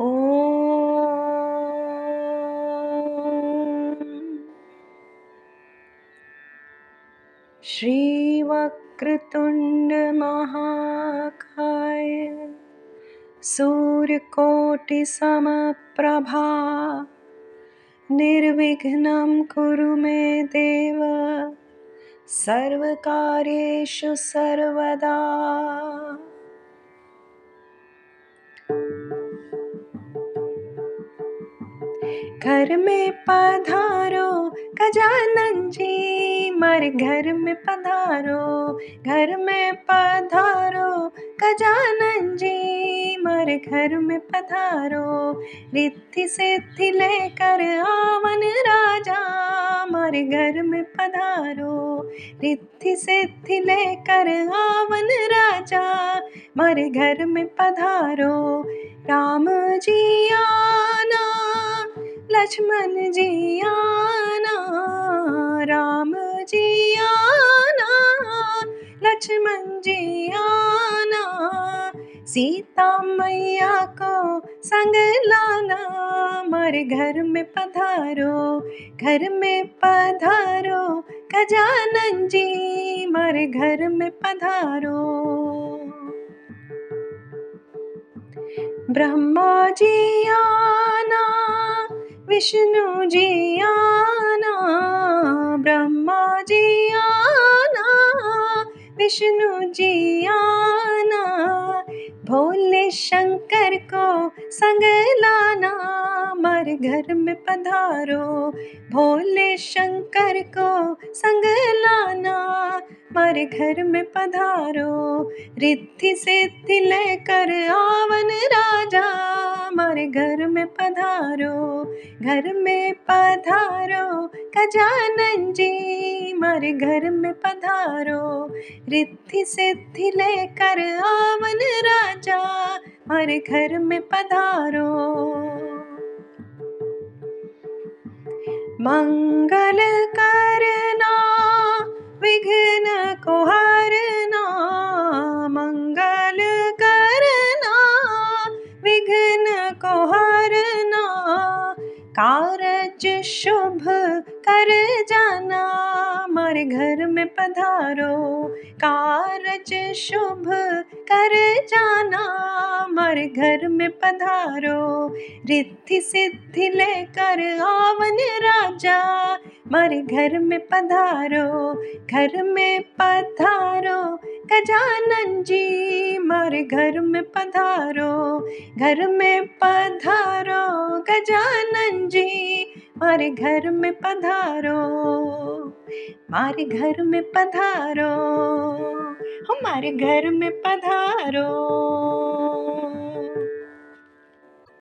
श्रीवक्रतुण्डमहाकाय सूर्यकोटिसमप्रभा निर्विघ्नं कुरु मे देव सर्वकार्येषु सर्वदा घर में पधारो गजानन जी, मर घर में पधारो, घर में पधारो गजानन जी, मर घर में पधारो। रिद्धि सिद्धि लेकर आवन राजा, मर घर में पधारो। रिद्धि सिद्धि लेकर आवन राजा, मर घर में पधारो। राम जी लक्ष्मण जी आना राम जी आना लक्ष्मण जी आना सीता मैया को संग लाना, मर घर में पधारो, घर में पधारो, गजानन जी, मर घर में पधारो। ब्रह्मा जी आना विष्णु जी आना, ब्रह्मा जी आना, विष्णु जी आना, भोले शंकर को संग लाना, मर घर में पधारो, भोले शंकर को संग लाना, मर घर में पधारो, रिद्धि सिद्धि लेकर आवन राजा। हमारे घर में पधारो, घर में पधारो गजानन जी, हमारे घर में पधारो। रिद्धि सिद्धि लेकर आवन राजा, हमारे घर में पधारो। मंगल कारज शुभ कर जाना हमारे घर में पधारो। कारज शुभ कर जाना हमारे घर में पधारो। रिद्धि सिद्धि लेकर आवन राजा हमारे घर में पधारो। घर में पधारो गजानन जी, मारे घर में पधारो, घर में पधारो। गजानन जी, मारे घर में पधारो, मारे घर में पधारो हमारे घर में पधारो।